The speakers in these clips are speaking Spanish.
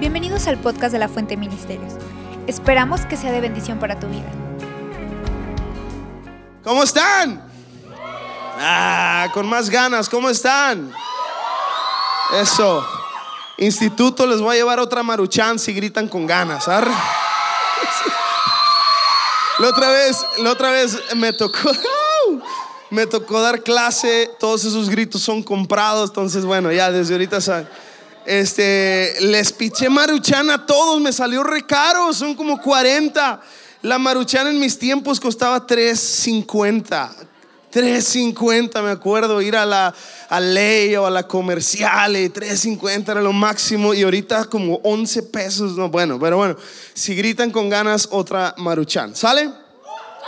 Bienvenidos al podcast de la Fuente Ministerios. Esperamos que sea de bendición para tu vida. ¿Cómo están? Ah, con más ganas, ¿cómo están? Eso. Instituto les voy a llevar otra maruchan si gritan con ganas. La otra vez, la otra vez me tocó me tocó dar clase, todos esos gritos son comprados, entonces bueno, ya desde ahorita saben. Este, les piché maruchan a todos, me salió re caro, son como 40. La maruchan en mis tiempos costaba 3.50. 3.50, me acuerdo, ir a la a ley o a la comercial, y 3.50 era lo máximo y ahorita como 11 pesos, no, bueno, pero bueno, si gritan con ganas, otra maruchan, ¿sale?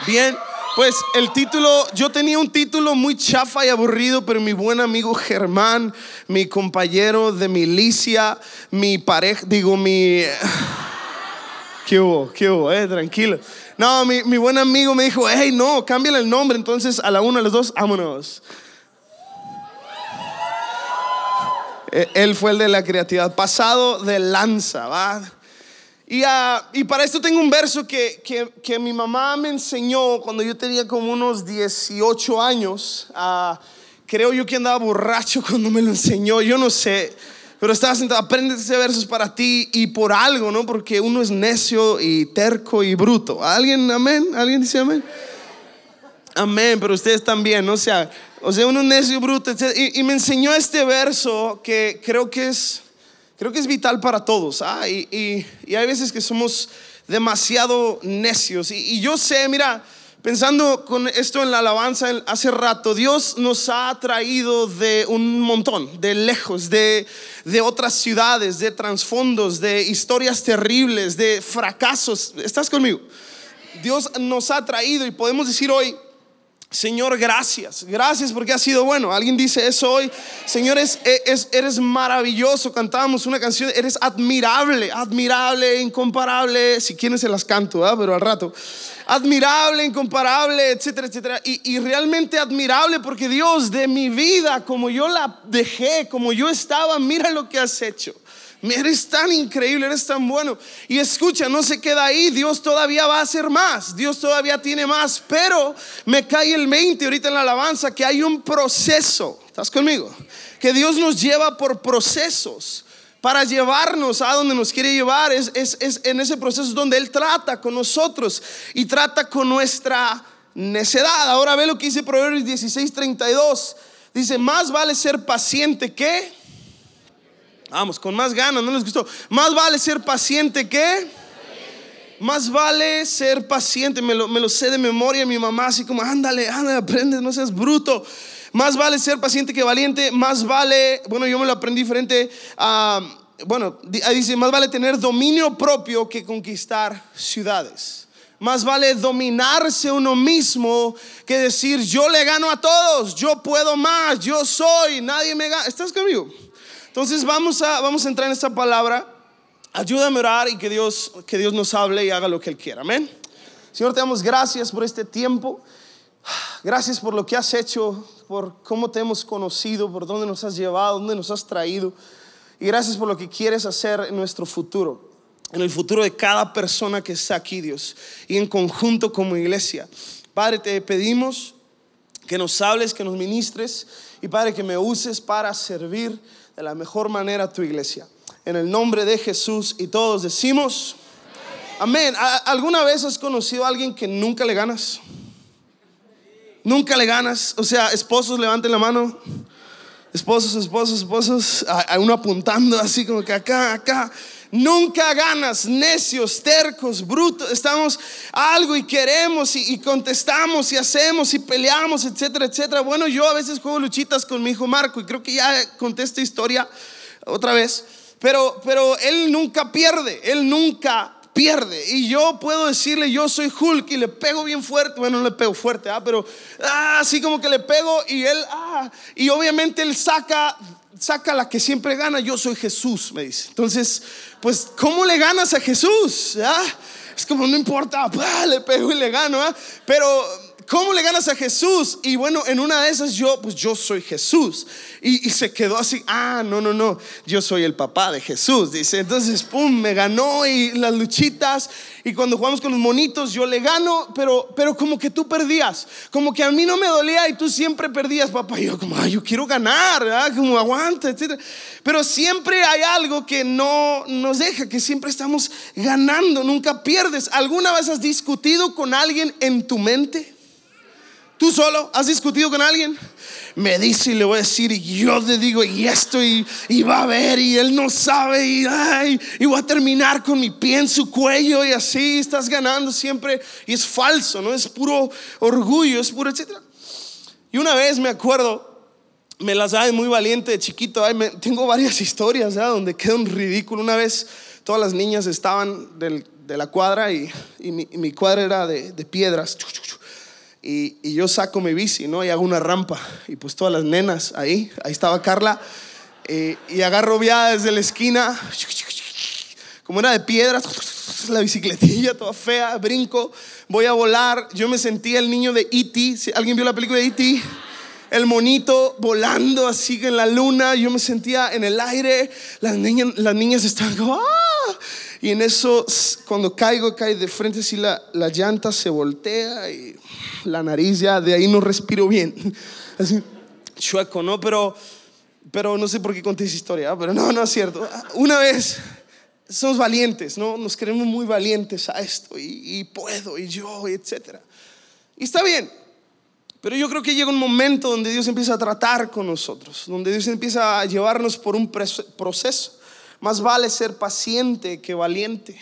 Bien. Pues el título, yo tenía un título muy chafa y aburrido, pero mi buen amigo Germán, mi compañero de milicia, mi pareja, digo, mi... ¿Qué hubo? ¿Qué hubo? Eh, tranquilo. No, mi, buen amigo me dijo, hey, no, cámbiale el nombre. Entonces a la una, a las dos, vámonos. Eh, Él fue el de la creatividad, pasado de lanza, ¿va? Y, ah, y para esto tengo un verso que, que, que mi mamá me enseñó cuando yo tenía como unos 18 años. Ah, creo yo que andaba borracho cuando me lo enseñó, yo no sé. Pero estaba sentado, aprende ese verso es para ti y por algo, ¿no? Porque uno es necio y terco y bruto. ¿Alguien, amén? ¿Alguien dice amén? Amén, pero ustedes también, ¿no? O sea, o sea uno es necio, bruto. Y, y me enseñó este verso que creo que es creo que es vital para todos. ¿ah? Y, y, y, hay veces que somos demasiado necios. Y, y, yo sé, mira, pensando con esto en la alabanza hace rato, Dios nos ha traído de un montón, de lejos, de, de otras ciudades, de trasfondos, de historias terribles, de fracasos. ¿Estás conmigo? Dios nos ha traído y podemos decir hoy, Señor, gracias. Gracias porque ha sido bueno. Alguien dice eso hoy. Señor, es, eres maravilloso. Cantábamos una canción. Eres admirable, admirable, incomparable. Si quieren se las canto, ¿eh? pero al rato. Admirable, incomparable, etcétera, etcétera. Y, y realmente admirable porque Dios de mi vida, como yo la dejé, como yo estaba, mira lo que has hecho. Eres tan increíble, eres tan bueno. Y escucha, no se queda ahí. Dios todavía va a hacer más. Dios todavía tiene más. Pero me cae el 20 ahorita en la alabanza que hay un proceso. ¿Estás conmigo? Que Dios nos lleva por procesos para llevarnos a donde nos quiere llevar. Es, es, es en ese proceso donde Él trata con nosotros y trata con nuestra necedad. Ahora ve lo que dice Proverbios 16, 32. Dice, más vale ser paciente que Vamos, con más ganas, no les gustó. Más vale ser paciente que. Más vale ser paciente, me lo, me lo, sé de memoria mi mamá, así como, ándale, ándale, aprende, no seas bruto. Más vale ser paciente que valiente, más vale, bueno, yo me lo aprendí diferente a, bueno, dice, más vale tener dominio propio que conquistar ciudades. Más vale dominarse uno mismo que decir, yo le gano a todos, yo puedo más, yo soy, nadie me gana. ¿Estás conmigo? Entonces vamos a, vamos a entrar en esta palabra. Ayúdame a orar y que Dios, que Dios nos hable y haga lo que Él quiera. Amén. Señor, te damos gracias por este tiempo. Gracias por lo que has hecho, por cómo te hemos conocido, por dónde nos has llevado, dónde nos has traído. Y gracias por lo que quieres hacer en nuestro futuro, en el futuro de cada persona que está aquí, Dios, y en conjunto como iglesia. Padre, te pedimos que nos hables, que nos ministres y Padre, que me uses para servir de la mejor manera a tu iglesia. En el nombre de Jesús y todos decimos, amén. ¿Alguna vez has conocido a alguien que nunca le ganas? Nunca le ganas. O sea, esposos, levanten la mano. Esposos, esposos, esposos. Hay uno apuntando así como que acá, acá. Nunca ganas, necios, tercos, brutos. Estamos algo y queremos y, y, contestamos y hacemos y peleamos, etcétera, etcétera. Bueno, yo a veces juego luchitas con mi hijo Marco y creo que ya conté esta historia otra vez. Pero, pero él nunca pierde, él nunca pierde. Y yo puedo decirle, yo soy Hulk y le pego bien fuerte. Bueno, no le pego fuerte, ¿ah? pero ah, así como que le pego y él, ah, y obviamente él saca saca la que siempre gana, yo soy Jesús, me dice. Entonces, pues, ¿cómo le ganas a Jesús? ¿Ah? Es como, no importa, le pego y le gano, ¿ah? pero ¿cómo le ganas a Jesús? Y bueno, en una de esas yo, pues yo soy Jesús. Y, y, se quedó así, ah, no, no, no, yo soy el papá de Jesús, dice. Entonces, pum, me ganó y las luchitas. Y cuando jugamos con los monitos, yo le gano, pero, pero como que tú perdías. Como que a mí no me dolía y tú siempre perdías, papá. Y yo como, ay, yo quiero ganar, como aguanta, etc. Pero siempre hay algo que no nos deja, que siempre estamos ganando, nunca pierdes. ¿Alguna vez has discutido con alguien en tu mente? ¿Tú solo has discutido con alguien? Me dice y le voy a decir, y yo le digo, y esto, y, va a ver, y él no sabe, y, ay, y voy a terminar con mi pie en su cuello, y así estás ganando siempre. Y es falso, ¿no? Es puro orgullo, es puro, etc. Y una vez me acuerdo, me las da muy valiente de chiquito. tengo varias historias donde queda un ridículo. Una vez todas las niñas estaban de la cuadra y, mi, cuadra era de, de piedras. Y, yo saco mi bici, ¿no? Y hago una rampa. Y pues todas las nenas ahí, ahí estaba Carla. Eh, y agarro viada desde la esquina. Como era de piedras, la bicicletilla toda fea, brinco, voy a volar. Yo me sentía el niño de E.T. ¿Alguien vio la película de E.T.? El monito volando así en la luna. Yo me sentía en el aire. Las niñas, las niñas estaban ¡ah! Y en eso, cuando caigo, cae de frente, así la, la llanta se voltea y la nariz ya, de ahí no respiro bien. Así, chueco, ¿no? Pero, pero no sé por qué conté esa historia, pero no, no es cierto. Una vez somos valientes, ¿no? Nos creemos muy valientes a esto y, y puedo y yo, y etc. Y está bien, pero yo creo que llega un momento donde Dios empieza a tratar con nosotros, donde Dios empieza a llevarnos por un proceso. Más vale ser paciente que valiente.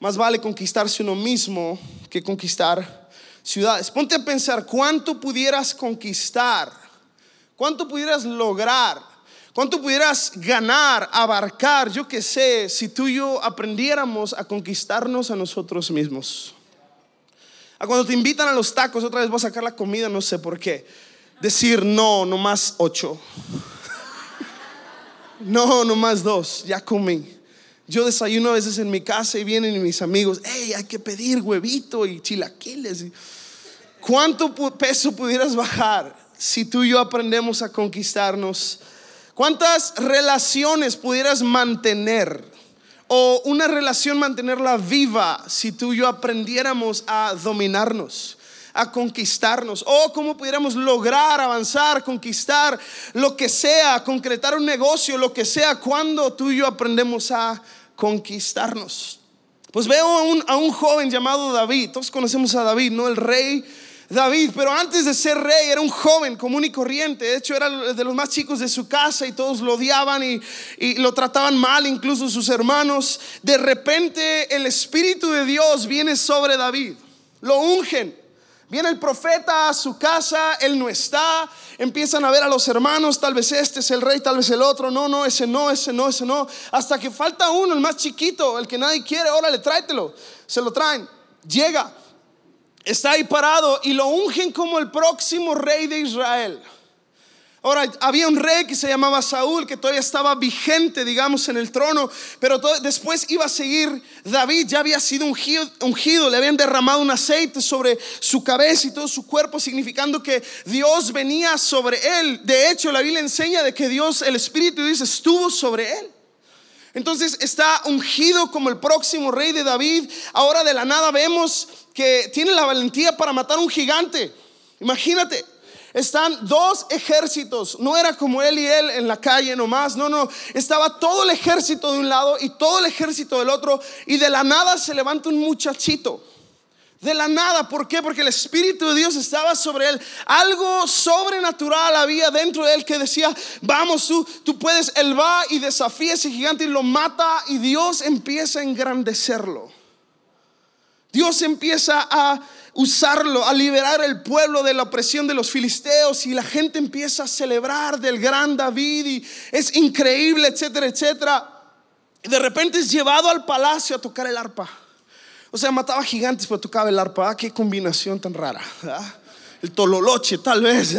Más vale conquistarse uno mismo que conquistar ciudades. Ponte a pensar cuánto pudieras conquistar, cuánto pudieras lograr, cuánto pudieras ganar, abarcar, yo qué sé, si tú y yo aprendiéramos a conquistarnos a nosotros mismos. A cuando te invitan a los tacos, otra vez voy a sacar la comida, no sé por qué. Decir no, no más ocho. No, no más dos, ya comí. Yo desayuno a veces en mi casa y vienen mis amigos, hey, hay que pedir huevito y chilaquiles. ¿Cuánto peso pudieras bajar si tú y yo aprendemos a conquistarnos? ¿Cuántas relaciones pudieras mantener? O una relación mantenerla viva si tú y yo aprendiéramos a dominarnos a conquistarnos. O cómo pudiéramos lograr avanzar, conquistar lo que sea, concretar un negocio, lo que sea, cuando tú y yo aprendemos a conquistarnos. Pues veo a un, a un joven llamado David, todos conocemos a David, ¿no? El rey David, pero antes de ser rey era un joven común y corriente. De hecho, era de los más chicos de su casa y todos lo odiaban y, y, lo trataban mal, incluso sus hermanos. De repente, el Espíritu de Dios viene sobre David. Lo ungen. Viene el profeta a su casa, él no está, empiezan a ver a los hermanos, tal vez este es el rey, tal vez el otro, no, no, ese no, ese no, ese no, hasta que falta uno, el más chiquito, el que nadie quiere, órale, tráetelo, se lo traen, llega, está ahí parado y lo ungen como el próximo rey de Israel. Ahora, había un rey que se llamaba Saúl, que todavía estaba vigente, digamos, en el trono, pero después iba a seguir David, ya había sido ungido, ungido, le habían derramado un aceite sobre su cabeza y todo su cuerpo, significando que Dios venía sobre él. De hecho, la Biblia enseña de que Dios, el Espíritu, dice, estuvo sobre él. Entonces está ungido como el próximo rey de David. Ahora de la nada vemos que tiene la valentía para matar un gigante. Imagínate. Están dos ejércitos. No era como él y él en la calle nomás. No, no. Estaba todo el ejército de un lado y todo el ejército del otro. Y de la nada se levanta un muchachito. De la nada. ¿Por qué? Porque el Espíritu de Dios estaba sobre él. Algo sobrenatural había dentro de él que decía, vamos tú, tú puedes. Él va y desafía a ese gigante y lo mata y Dios empieza a engrandecerlo. Dios empieza a usarlo, a liberar el pueblo de la opresión de los filisteos y la gente empieza a celebrar del gran David y es increíble, etcétera, etcétera. Y de repente es llevado al palacio a tocar el arpa. O sea, mataba gigantes pero tocaba el arpa. Ah, qué combinación tan rara. El tololoche, tal vez.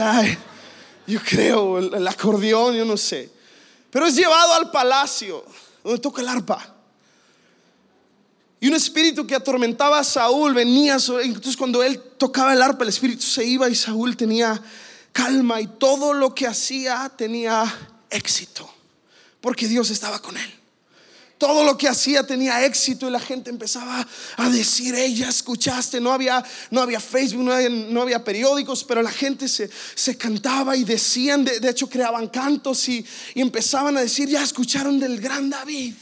yo creo, el acordeón, yo no sé. Pero es llevado al palacio donde toca el arpa. Y un espíritu que atormentaba a Saúl venía, entonces cuando él tocaba el arpa, el espíritu se iba y Saúl tenía calma y todo lo que hacía tenía éxito, porque Dios estaba con él. Todo lo que hacía tenía éxito y la gente empezaba a decir, ella escuchaste, no había, no había Facebook, no había, periódicos, pero la gente se, se cantaba y decían, de, hecho creaban cantos y empezaban a decir, ya escucharon del gran David.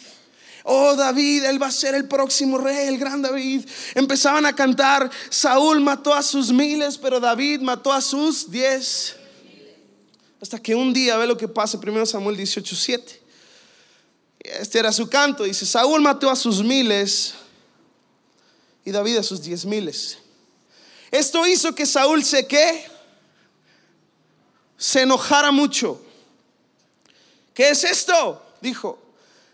Oh David, él va a ser el próximo rey, el gran David. Empezaban a cantar, Saúl mató a sus miles, pero David mató a sus diez. Hasta que un día ve lo que pasa, primero Samuel 18:7. Este era su canto. Dice, Saúl mató a sus miles y David a sus diez miles. Esto hizo que Saúl se que se enojara mucho. ¿Qué es esto? Dijo.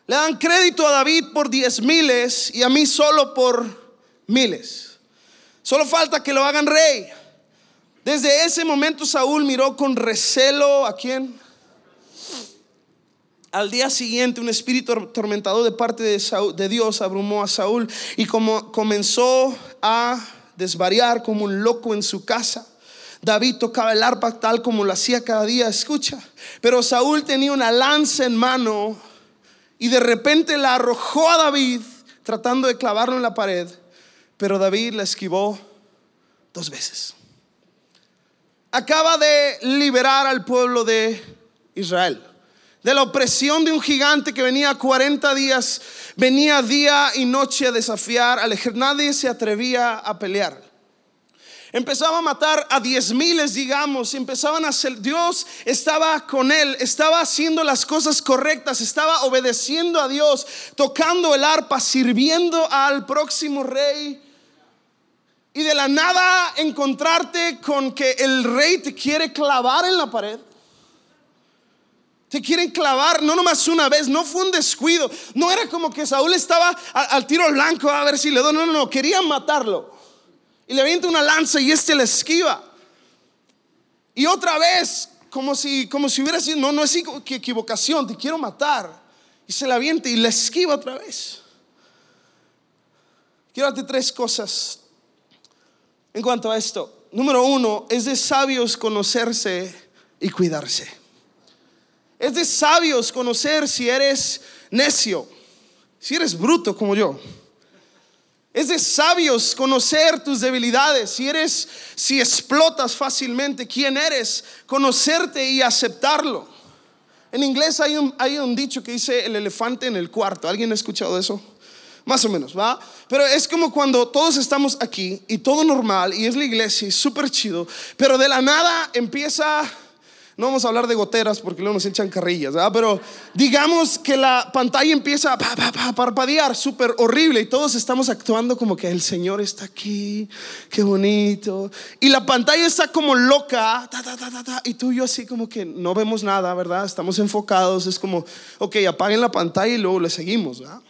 Le dan crédito a David por diez miles y a mí solo por miles. Solo falta que lo hagan rey. Desde ese momento Saúl miró con recelo a quién? Al día siguiente un espíritu atormentador de parte de, Dios abrumó a Saúl y como comenzó a desvariar como un loco en su casa. David tocaba el arpa tal como lo hacía cada día, escucha. Pero Saúl tenía una lanza en mano y de repente la arrojó a David tratando de clavarlo en la pared. Pero David la esquivó dos veces. Acaba de liberar al pueblo de Israel de la opresión de un gigante que venía 40 días, venía día y noche a desafiar al ejército. Nadie se atrevía a pelear. Empezaba a matar a diez miles, digamos, empezaban a hacer, Dios estaba con él, estaba haciendo las cosas correctas, estaba obedeciendo a Dios, tocando el arpa, sirviendo al próximo rey. Y de la nada encontrarte con que el rey te quiere clavar en la pared. Te quieren clavar, no nomás una vez, no fue un descuido. No era como que Saúl estaba al, tiro blanco a ver si le doy. No, no, no, querían matarlo. Y le avienta una lanza y este le esquiva. Y otra vez, como si, como si hubiera sido, no, no es equivocación, te quiero matar. Y se la avienta y le esquiva otra vez. Quiero darte tres cosas en cuanto a esto. Número uno, es de sabios conocerse y cuidarse. Es de sabios conocer si eres necio, si eres bruto como yo. Es de sabios conocer tus debilidades, si eres, si explotas fácilmente quién eres, conocerte y aceptarlo. En inglés hay un, hay un dicho que dice el elefante en el cuarto. ¿Alguien ha escuchado eso? Más o menos, ¿va? Pero es como cuando todos estamos aquí y todo normal y es la iglesia y súper chido, pero de la nada empieza no vamos a hablar de goteras porque luego nos echan carrillas, ¿verdad? Pero digamos que la pantalla empieza a parpadear, súper horrible, y todos estamos actuando como que el Señor está aquí, qué bonito. Y la pantalla está como loca, y tú y yo así como que no vemos nada, ¿verdad? Estamos enfocados, es como, ok, apaguen la pantalla y luego le seguimos, ¿verdad?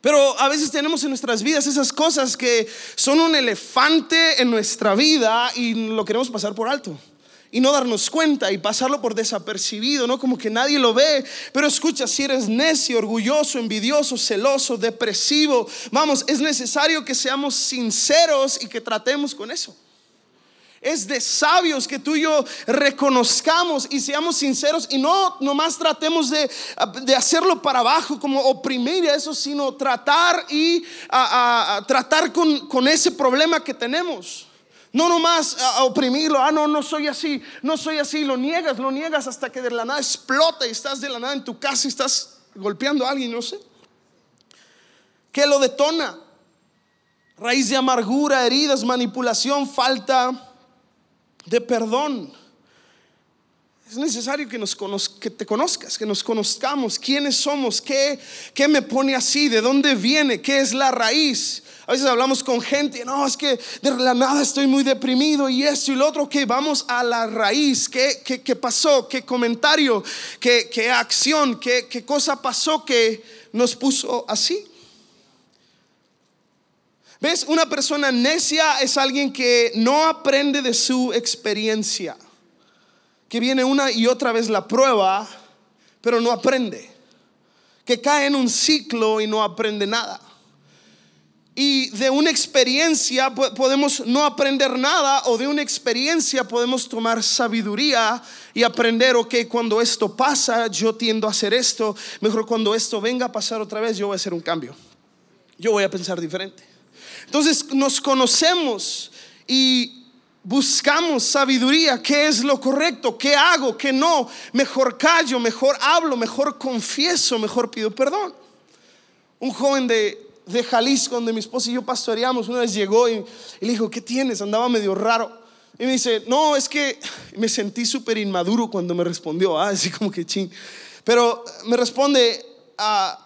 Pero a veces tenemos en nuestras vidas esas cosas que son un elefante en nuestra vida y lo queremos pasar por alto y no darnos cuenta y pasarlo por desapercibido, ¿no? Como que nadie lo ve. Pero escucha, si eres necio, orgulloso, envidioso, celoso, depresivo, vamos, es necesario que seamos sinceros y que tratemos con eso. Es de sabios que tú y yo reconozcamos y seamos sinceros y no nomás tratemos de, de hacerlo para abajo, como oprimir eso, sino tratar y a, tratar con, con ese problema que tenemos. No nomás a, oprimirlo, ah, no, no soy así, no soy así, lo niegas, lo niegas hasta que de la nada explota y estás de la nada en tu casa y estás golpeando a alguien, no sé. ¿Qué lo detona? Raíz de amargura, heridas, manipulación, falta de perdón. Es necesario que, nos que te conozcas, que nos conozcamos, quiénes somos, qué, qué me pone así, de dónde viene, qué es la raíz. A veces hablamos con gente, no, es que de la nada estoy muy deprimido y esto y lo otro, que vamos a la raíz, ¿qué, qué, pasó? ¿Qué comentario? ¿Qué, qué acción? ¿Qué, ¿Qué cosa pasó que nos puso así? ¿Ves? Una persona necia es alguien que no aprende de su experiencia, que viene una y otra vez la prueba, pero no aprende, que cae en un ciclo y no aprende nada. Y de una experiencia podemos no aprender nada o de una experiencia podemos tomar sabiduría y aprender, ok, cuando esto pasa, yo tiendo a hacer esto, mejor cuando esto venga a pasar otra vez, yo voy a hacer un cambio. Yo voy a pensar diferente. Entonces nos conocemos y buscamos sabiduría, qué es lo correcto, qué hago, qué no, mejor callo, mejor hablo, mejor confieso, mejor pido perdón. Un joven de de Jalisco, donde mi esposa y yo pastoreamos, una vez llegó y, le dijo, ¿qué tienes? Andaba medio raro. Y me dice, no, es que me sentí súper inmaduro cuando me respondió, ah, así como que ching. Pero me responde, ah,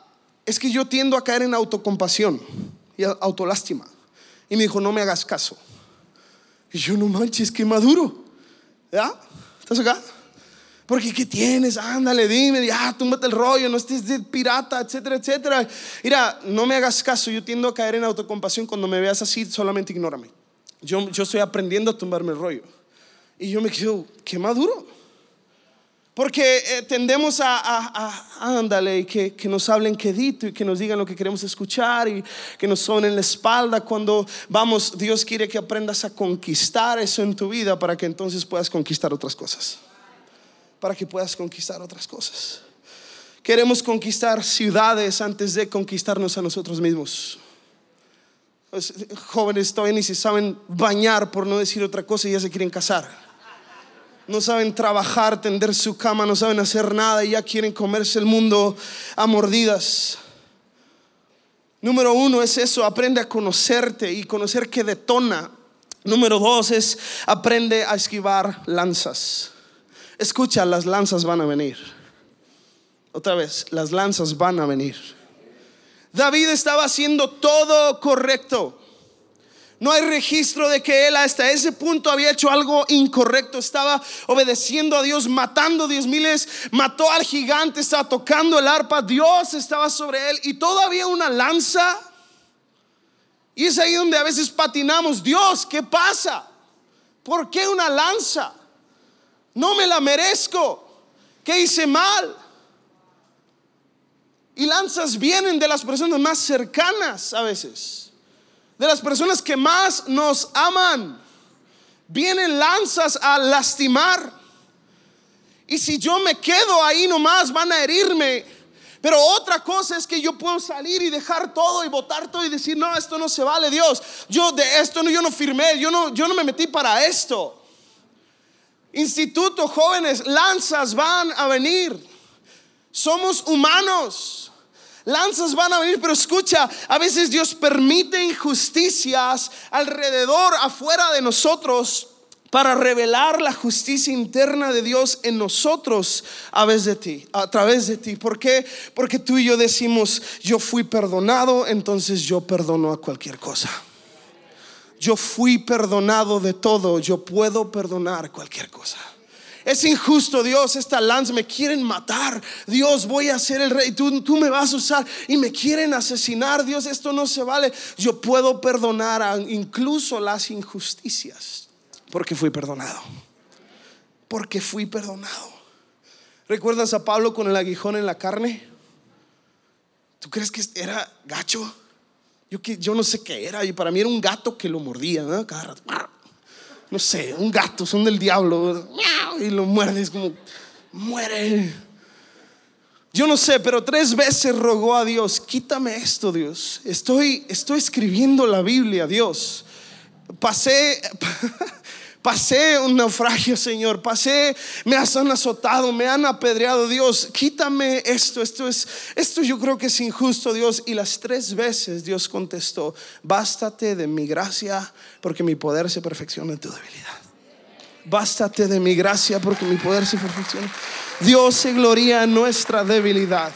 es que yo tiendo a caer en autocompasión y autolástima. Y me dijo, no me hagas caso. Y yo, no manches, qué maduro. ¿Ya? ¿Estás acá? Porque ¿qué tienes? Ándale, dime, ah, túmbate el rollo, no estés de pirata, etcétera, etcétera. Mira, no me hagas caso, yo tiendo a caer en autocompasión cuando me veas así, solamente ignórame. Yo, yo estoy aprendiendo a tumbarme el rollo. Y yo me quedo, qué maduro. Porque eh, tendemos a, a, ándale, y que, nos hablen quedito y que nos digan lo que queremos escuchar y que nos sonen la espalda cuando vamos, Dios quiere que aprendas a conquistar eso en tu vida para que entonces puedas conquistar otras cosas para que puedas conquistar otras cosas. Queremos conquistar ciudades antes de conquistarnos a nosotros mismos. Pues, jóvenes todavía ni se saben bañar, por no decir otra cosa, y ya se quieren casar. No saben trabajar, tender su cama, no saben hacer nada y ya quieren comerse el mundo a mordidas. Número uno es eso, aprende a conocerte y conocer que detona. Número dos es aprende a esquivar lanzas. Escucha, las lanzas van a venir. Otra vez, las lanzas van a venir. David estaba haciendo todo correcto. No hay registro de que él hasta ese punto había hecho algo incorrecto. Estaba obedeciendo a Dios, matando diez miles, mató al gigante, estaba tocando el arpa. Dios estaba sobre él y todavía una lanza. Y es ahí donde a veces patinamos. Dios, ¿qué pasa? ¿Por qué una lanza? No me la merezco. ¿Qué hice mal? Y lanzas vienen de las personas más cercanas a veces. De las personas que más nos aman. Vienen lanzas a lastimar. Y si yo me quedo ahí nomás, van a herirme. Pero otra cosa es que yo puedo salir y dejar todo y votar todo y decir, no, esto no se vale, Dios. Yo de esto no, yo no firmé, yo no, yo no me metí para esto. Instituto, jóvenes, lanzas van a venir. Somos humanos. Lanzas van a venir, pero escucha, a veces Dios permite injusticias alrededor, afuera de nosotros, para revelar la justicia interna de Dios en nosotros a través de ti, a través de ti. ¿Por qué? Porque tú y yo decimos, yo fui perdonado, entonces yo perdono a cualquier cosa yo fui perdonado de todo, yo puedo perdonar cualquier cosa. Es injusto, Dios, esta lanza me quieren matar. Dios, voy a ser el rey, tú, tú me vas a usar y me quieren asesinar. Dios, esto no se vale. Yo puedo perdonar incluso las injusticias porque fui perdonado. Porque fui perdonado. ¿Recuerdas a Pablo con el aguijón en la carne? ¿Tú crees que era gacho? Yo, yo no sé qué era, y para mí era un gato que lo mordía, ¿no? Cada rato. No sé, un gato, son del diablo. Y lo muerdes como, muere. Yo no sé, pero tres veces rogó a Dios, quítame esto, Dios. Estoy, estoy escribiendo la Biblia, Dios. Pasé, Pasé un naufragio, Señor. Pasé, me han azotado, me han apedreado, Dios. Quítame esto. Esto es, esto yo creo que es injusto, Dios. Y las tres veces Dios contestó: Bástate de mi gracia, porque mi poder se perfecciona en tu debilidad. Bástate de mi gracia, porque mi poder se perfecciona. Dios se gloria en nuestra debilidad.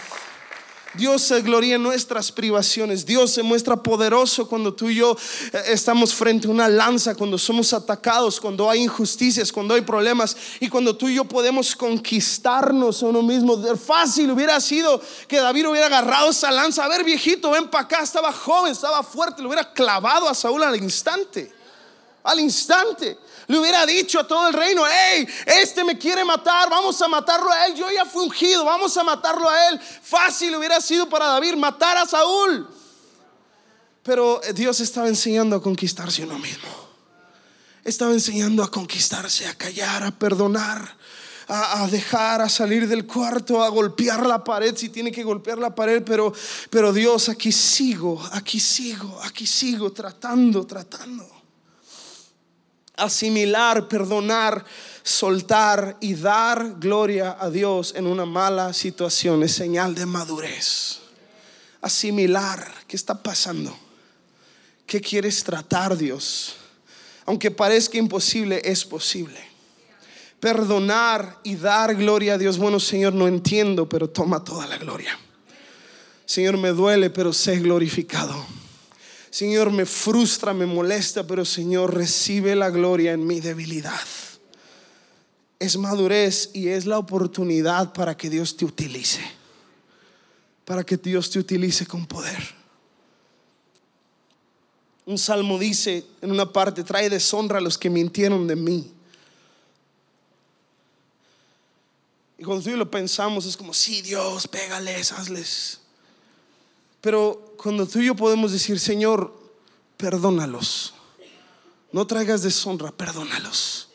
Dios se gloria en nuestras privaciones. Dios se muestra poderoso cuando tú y yo eh, estamos frente a una lanza, cuando somos atacados, cuando hay injusticias, cuando hay problemas y cuando tú y yo podemos conquistarnos a uno mismo. Fácil hubiera sido que David hubiera agarrado esa lanza. A ver, viejito, ven para acá. Estaba joven, estaba fuerte, lo hubiera clavado a Saúl al instante. Al instante le hubiera dicho a todo el reino, hey, este me quiere matar, vamos a matarlo a él, yo ya fui ungido, vamos a matarlo a él. Fácil hubiera sido para David matar a Saúl. Pero Dios estaba enseñando a conquistarse uno mismo. Estaba enseñando a conquistarse, a callar, a perdonar, a, dejar, a salir del cuarto, a golpear la pared si tiene que golpear la pared. Pero, pero Dios, aquí sigo, aquí sigo, aquí sigo, tratando, tratando. Asimilar, perdonar, soltar y dar gloria a Dios en una mala situación es señal de madurez. Asimilar, ¿qué está pasando? ¿Qué quieres tratar, Dios? Aunque parezca imposible, es posible. Perdonar y dar gloria a Dios. Bueno, Señor, no entiendo, pero toma toda la gloria. Señor, me duele, pero sé glorificado. Señor, me frustra, me molesta, pero Señor, recibe la gloria en mi debilidad. Es madurez y es la oportunidad para que Dios te utilice. Para que Dios te utilice con poder. Un salmo dice en una parte, trae deshonra a los que mintieron de mí. Y cuando tú lo pensamos es como, sí, Dios, pégales, hazles. Pero cuando tú y yo podemos decir, Señor, perdónalos. No traigas deshonra, perdónalos.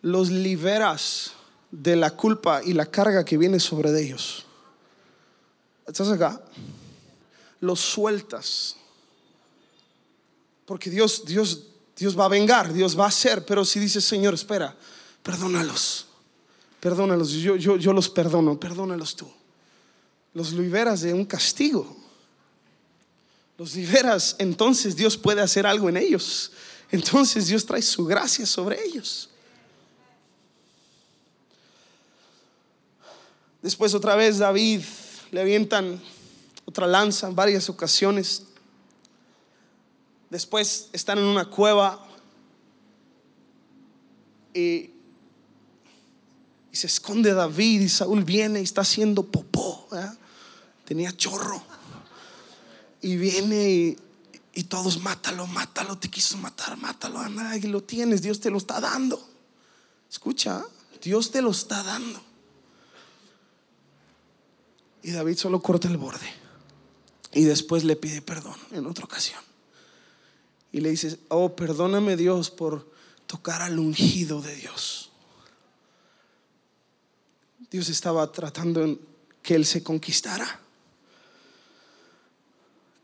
Los liberas de la culpa y la carga que viene sobre ellos. ¿Estás acá? Los sueltas porque Dios, Dios, Dios va a vengar, Dios va a hacer, pero si dice Señor, espera, perdónalos, perdónalos, yo, yo, yo los perdono, perdónalos tú. Los liberas de un castigo. Los liberas, entonces Dios puede hacer algo en ellos. Entonces Dios trae su gracia sobre ellos. Después otra vez David le avientan otra lanza en varias ocasiones. Después están en una cueva y, se esconde David y Saúl viene y está haciendo popó. Tenía chorro. Y viene y, todos, mátalo, mátalo, te quiso matar, mátalo, a y lo tienes, Dios te lo está dando. Escucha, Dios te lo está dando. Y David solo corta el borde. Y después le pide perdón en otra ocasión y le dices, oh, perdóname Dios por tocar al ungido de Dios. Dios estaba tratando en que Él se conquistara.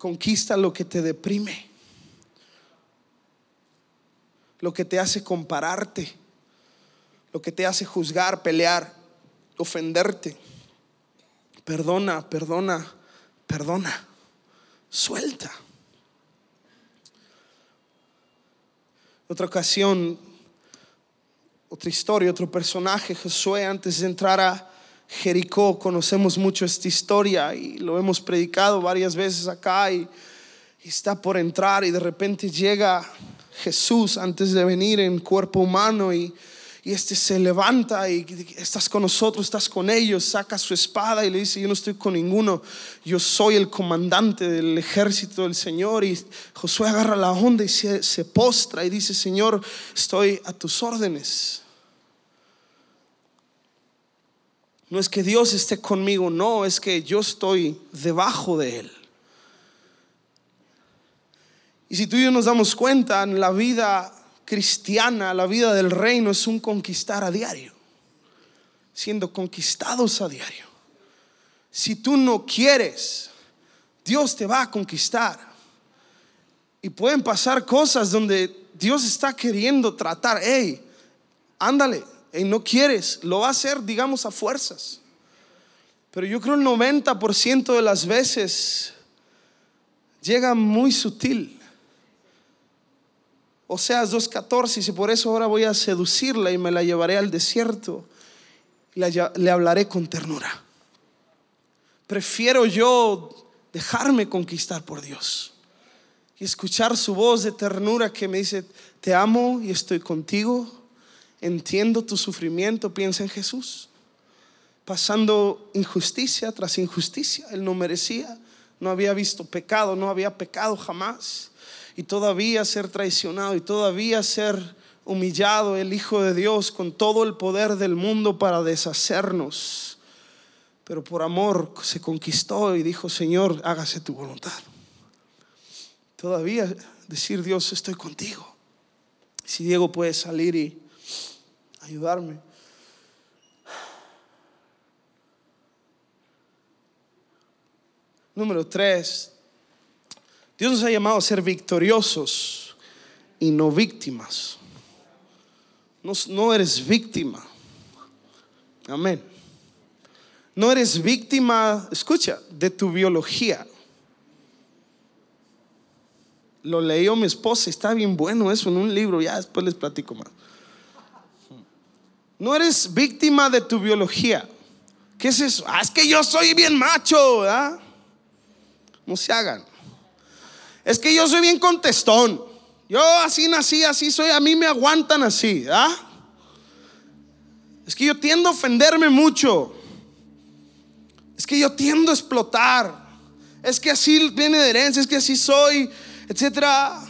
Conquista lo que te deprime, lo que te hace compararte, lo que te hace juzgar, pelear, ofenderte. Perdona, perdona, perdona. Suelta. Otra ocasión, otra historia, otro personaje, Josué, antes de entrar a Jericó, conocemos mucho esta historia y lo hemos predicado varias veces acá y, está por entrar y de repente llega Jesús antes de venir en cuerpo humano y y este se levanta y estás con nosotros, estás con ellos, saca su espada y le dice, yo no estoy con ninguno, yo soy el comandante del ejército del Señor. Y Josué agarra la onda y se, se postra y dice, Señor, estoy a tus órdenes. No es que Dios esté conmigo, no, es que yo estoy debajo de Él. Y si tú y yo nos damos cuenta en la vida cristiana, la vida del reino es un conquistar a diario, siendo conquistados a diario. Si tú no quieres, Dios te va a conquistar. Y pueden pasar cosas donde Dios está queriendo tratar, hey, ándale, hey, no quieres, lo va a hacer, digamos, a fuerzas. Pero yo creo el 90% de las veces llega muy sutil. Oseas 2.14 dice, por eso ahora voy a seducirla y me la llevaré al desierto y le hablaré con ternura. Prefiero yo dejarme conquistar por Dios y escuchar su voz de ternura que me dice, te amo y estoy contigo, entiendo tu sufrimiento, piensa en Jesús, pasando injusticia tras injusticia, él no merecía, no había visto pecado, no había pecado jamás y todavía ser traicionado y todavía ser humillado el Hijo de Dios con todo el poder del mundo para deshacernos. Pero por amor se conquistó y dijo, Señor, hágase tu voluntad. todavía decir, Dios, estoy contigo. Si Diego puede salir y ayudarme. Número tres, Dios nos ha llamado a ser victoriosos y no víctimas. No, no eres víctima. Amén. No eres víctima, escucha, de tu biología. Lo leyó mi esposa, está bien bueno eso en un libro, ya después les platico más. No eres víctima de tu biología. ¿Qué es eso? Ah, es que yo soy bien macho, ¿verdad? No se hagan. Es que yo soy bien contestón. Yo así nací, así soy, a mí me aguantan así, ¿ah? Es que yo tiendo a ofenderme mucho. Es que yo tiendo a explotar. Es que así viene de herencia, es que así soy, etcétera.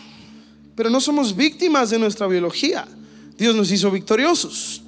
Pero no somos víctimas de nuestra biología. Dios nos hizo victoriosos.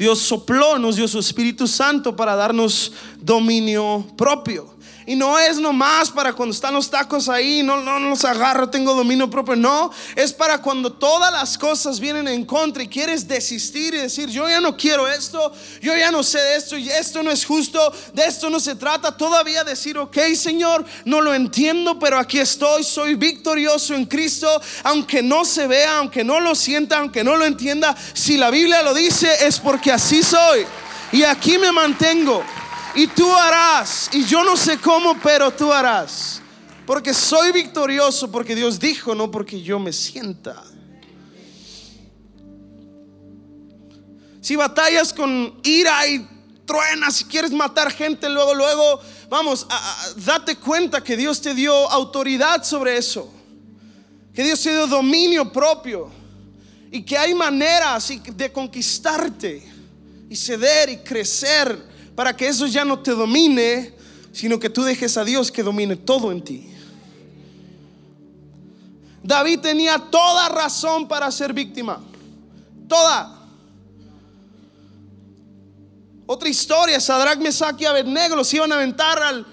Dios sopló, nos dio su Espíritu Santo para darnos dominio propio. Y no es nomás para cuando están los tacos ahí, no, no, los agarro, tengo dominio propio. No, es para cuando todas las cosas vienen en contra y quieres desistir y decir, yo ya no quiero esto, yo ya no sé de esto y esto no es justo, de esto no se trata. Todavía decir, ok Señor, no lo entiendo, pero aquí estoy, soy victorioso en Cristo, aunque no se vea, aunque no lo sienta, aunque no lo entienda. Si la Biblia lo dice, es porque así soy. Y aquí me mantengo. Y tú harás. Y yo no sé cómo, pero tú harás. Porque soy victorioso, porque Dios dijo, no porque yo me sienta. Si batallas con ira y truenas, si quieres matar gente, luego, luego, vamos, date cuenta que Dios te dio autoridad sobre eso. Que Dios te dio dominio propio. Y que hay maneras de conquistarte y ceder y crecer para que eso ya no te domine, sino que tú dejes a Dios que domine todo en ti. David tenía toda razón para ser víctima. Toda. Otra historia, Sadrach, Mesach y Abednego los iban a aventar al,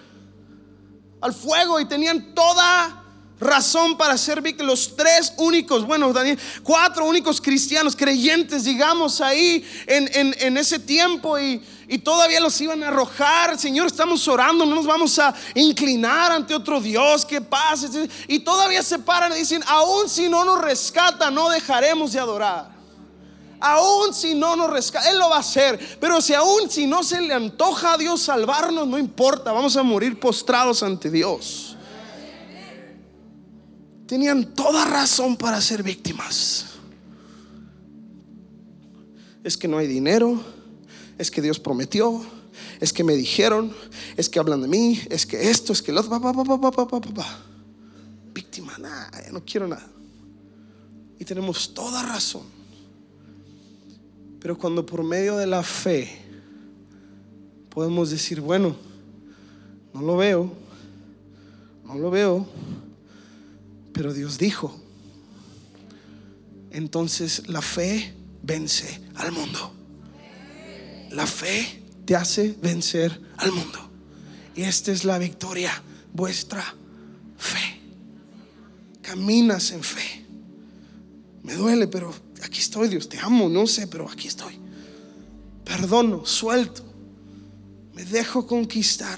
al fuego y tenían toda razón para ser víctimas. Los tres únicos, bueno, Daniel, cuatro únicos cristianos, creyentes, digamos, ahí en, en, ese tiempo y, y, todavía los iban a arrojar. Señor, estamos orando, no nos vamos a inclinar ante otro Dios, que pase. Y todavía se paran y dicen, aún si no nos rescata, no dejaremos de adorar. Aún si no nos rescata, Él lo va a hacer. Pero si aún si no se le antoja a Dios salvarnos, no importa, vamos a morir postrados ante Dios tenían toda razón para ser víctimas. Es que no hay dinero, es que Dios prometió, es que me dijeron, es que hablan de mí, es que esto, es que lo otro, víctima, nada, no quiero nada. Y tenemos toda razón. Pero cuando por medio de la fe podemos decir, bueno, no lo veo, no lo veo, pero Dios dijo. Entonces la fe vence al mundo. La fe te hace vencer al mundo. Y esta es la victoria, vuestra fe. Caminas en fe. Me duele, pero aquí estoy, Dios, te amo, no sé, pero aquí estoy. Perdono, suelto. Me dejo conquistar.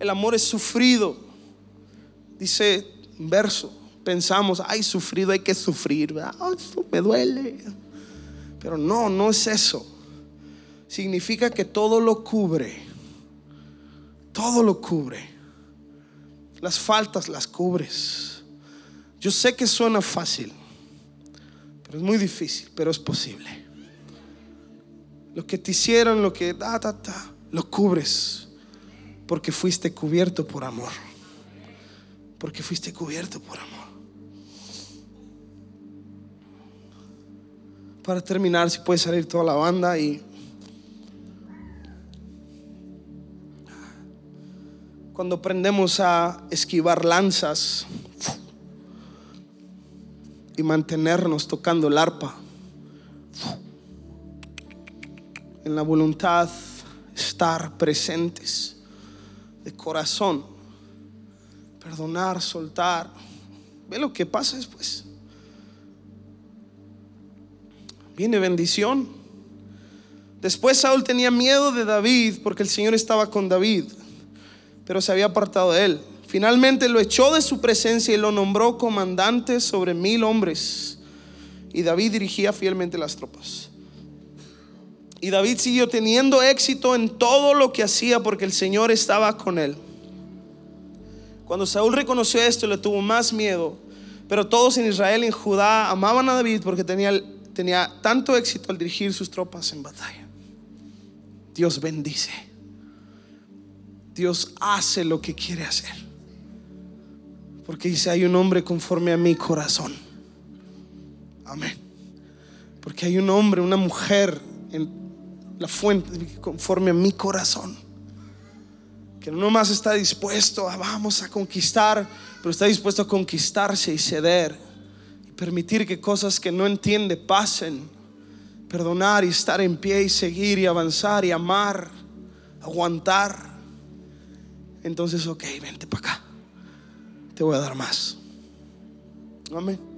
El amor es sufrido Dice verso, pensamos, ay, sufrido, hay que sufrir, me duele. Pero no, no es eso. Significa que todo lo cubre. Todo lo cubre. Las faltas las cubres. Yo sé que suena fácil, pero es muy difícil, pero es posible. Lo que te hicieron, lo que da, da, da, lo cubres porque fuiste cubierto por amor porque fuiste cubierto por amor. Para terminar, si puede salir toda la banda y cuando aprendemos a esquivar lanzas y mantenernos tocando el arpa, en la voluntad estar presentes de corazón perdonar, soltar. Ve lo que pasa después. Viene bendición. Después Saúl tenía miedo de David porque el Señor estaba con David, pero se había apartado de él. Finalmente lo echó de su presencia y lo nombró comandante sobre mil hombres. Y David dirigía fielmente las tropas. Y David siguió teniendo éxito en todo lo que hacía porque el Señor estaba con él. Cuando Saúl reconoció esto, le tuvo más miedo. Pero todos en Israel y en Judá amaban a David porque tenía, tenía tanto éxito al dirigir sus tropas en batalla. Dios bendice. Dios hace lo que quiere hacer. Porque dice, hay un hombre conforme a mi corazón. Amén. Porque hay un hombre, una mujer en la fuente conforme a mi corazón. Que no más está dispuesto a vamos a conquistar, pero está dispuesto a conquistarse y ceder. Y permitir que cosas que no entiende pasen. Perdonar y estar en pie y seguir y avanzar y amar, aguantar. Entonces, ok, vente para acá. Te voy a dar más. Amén.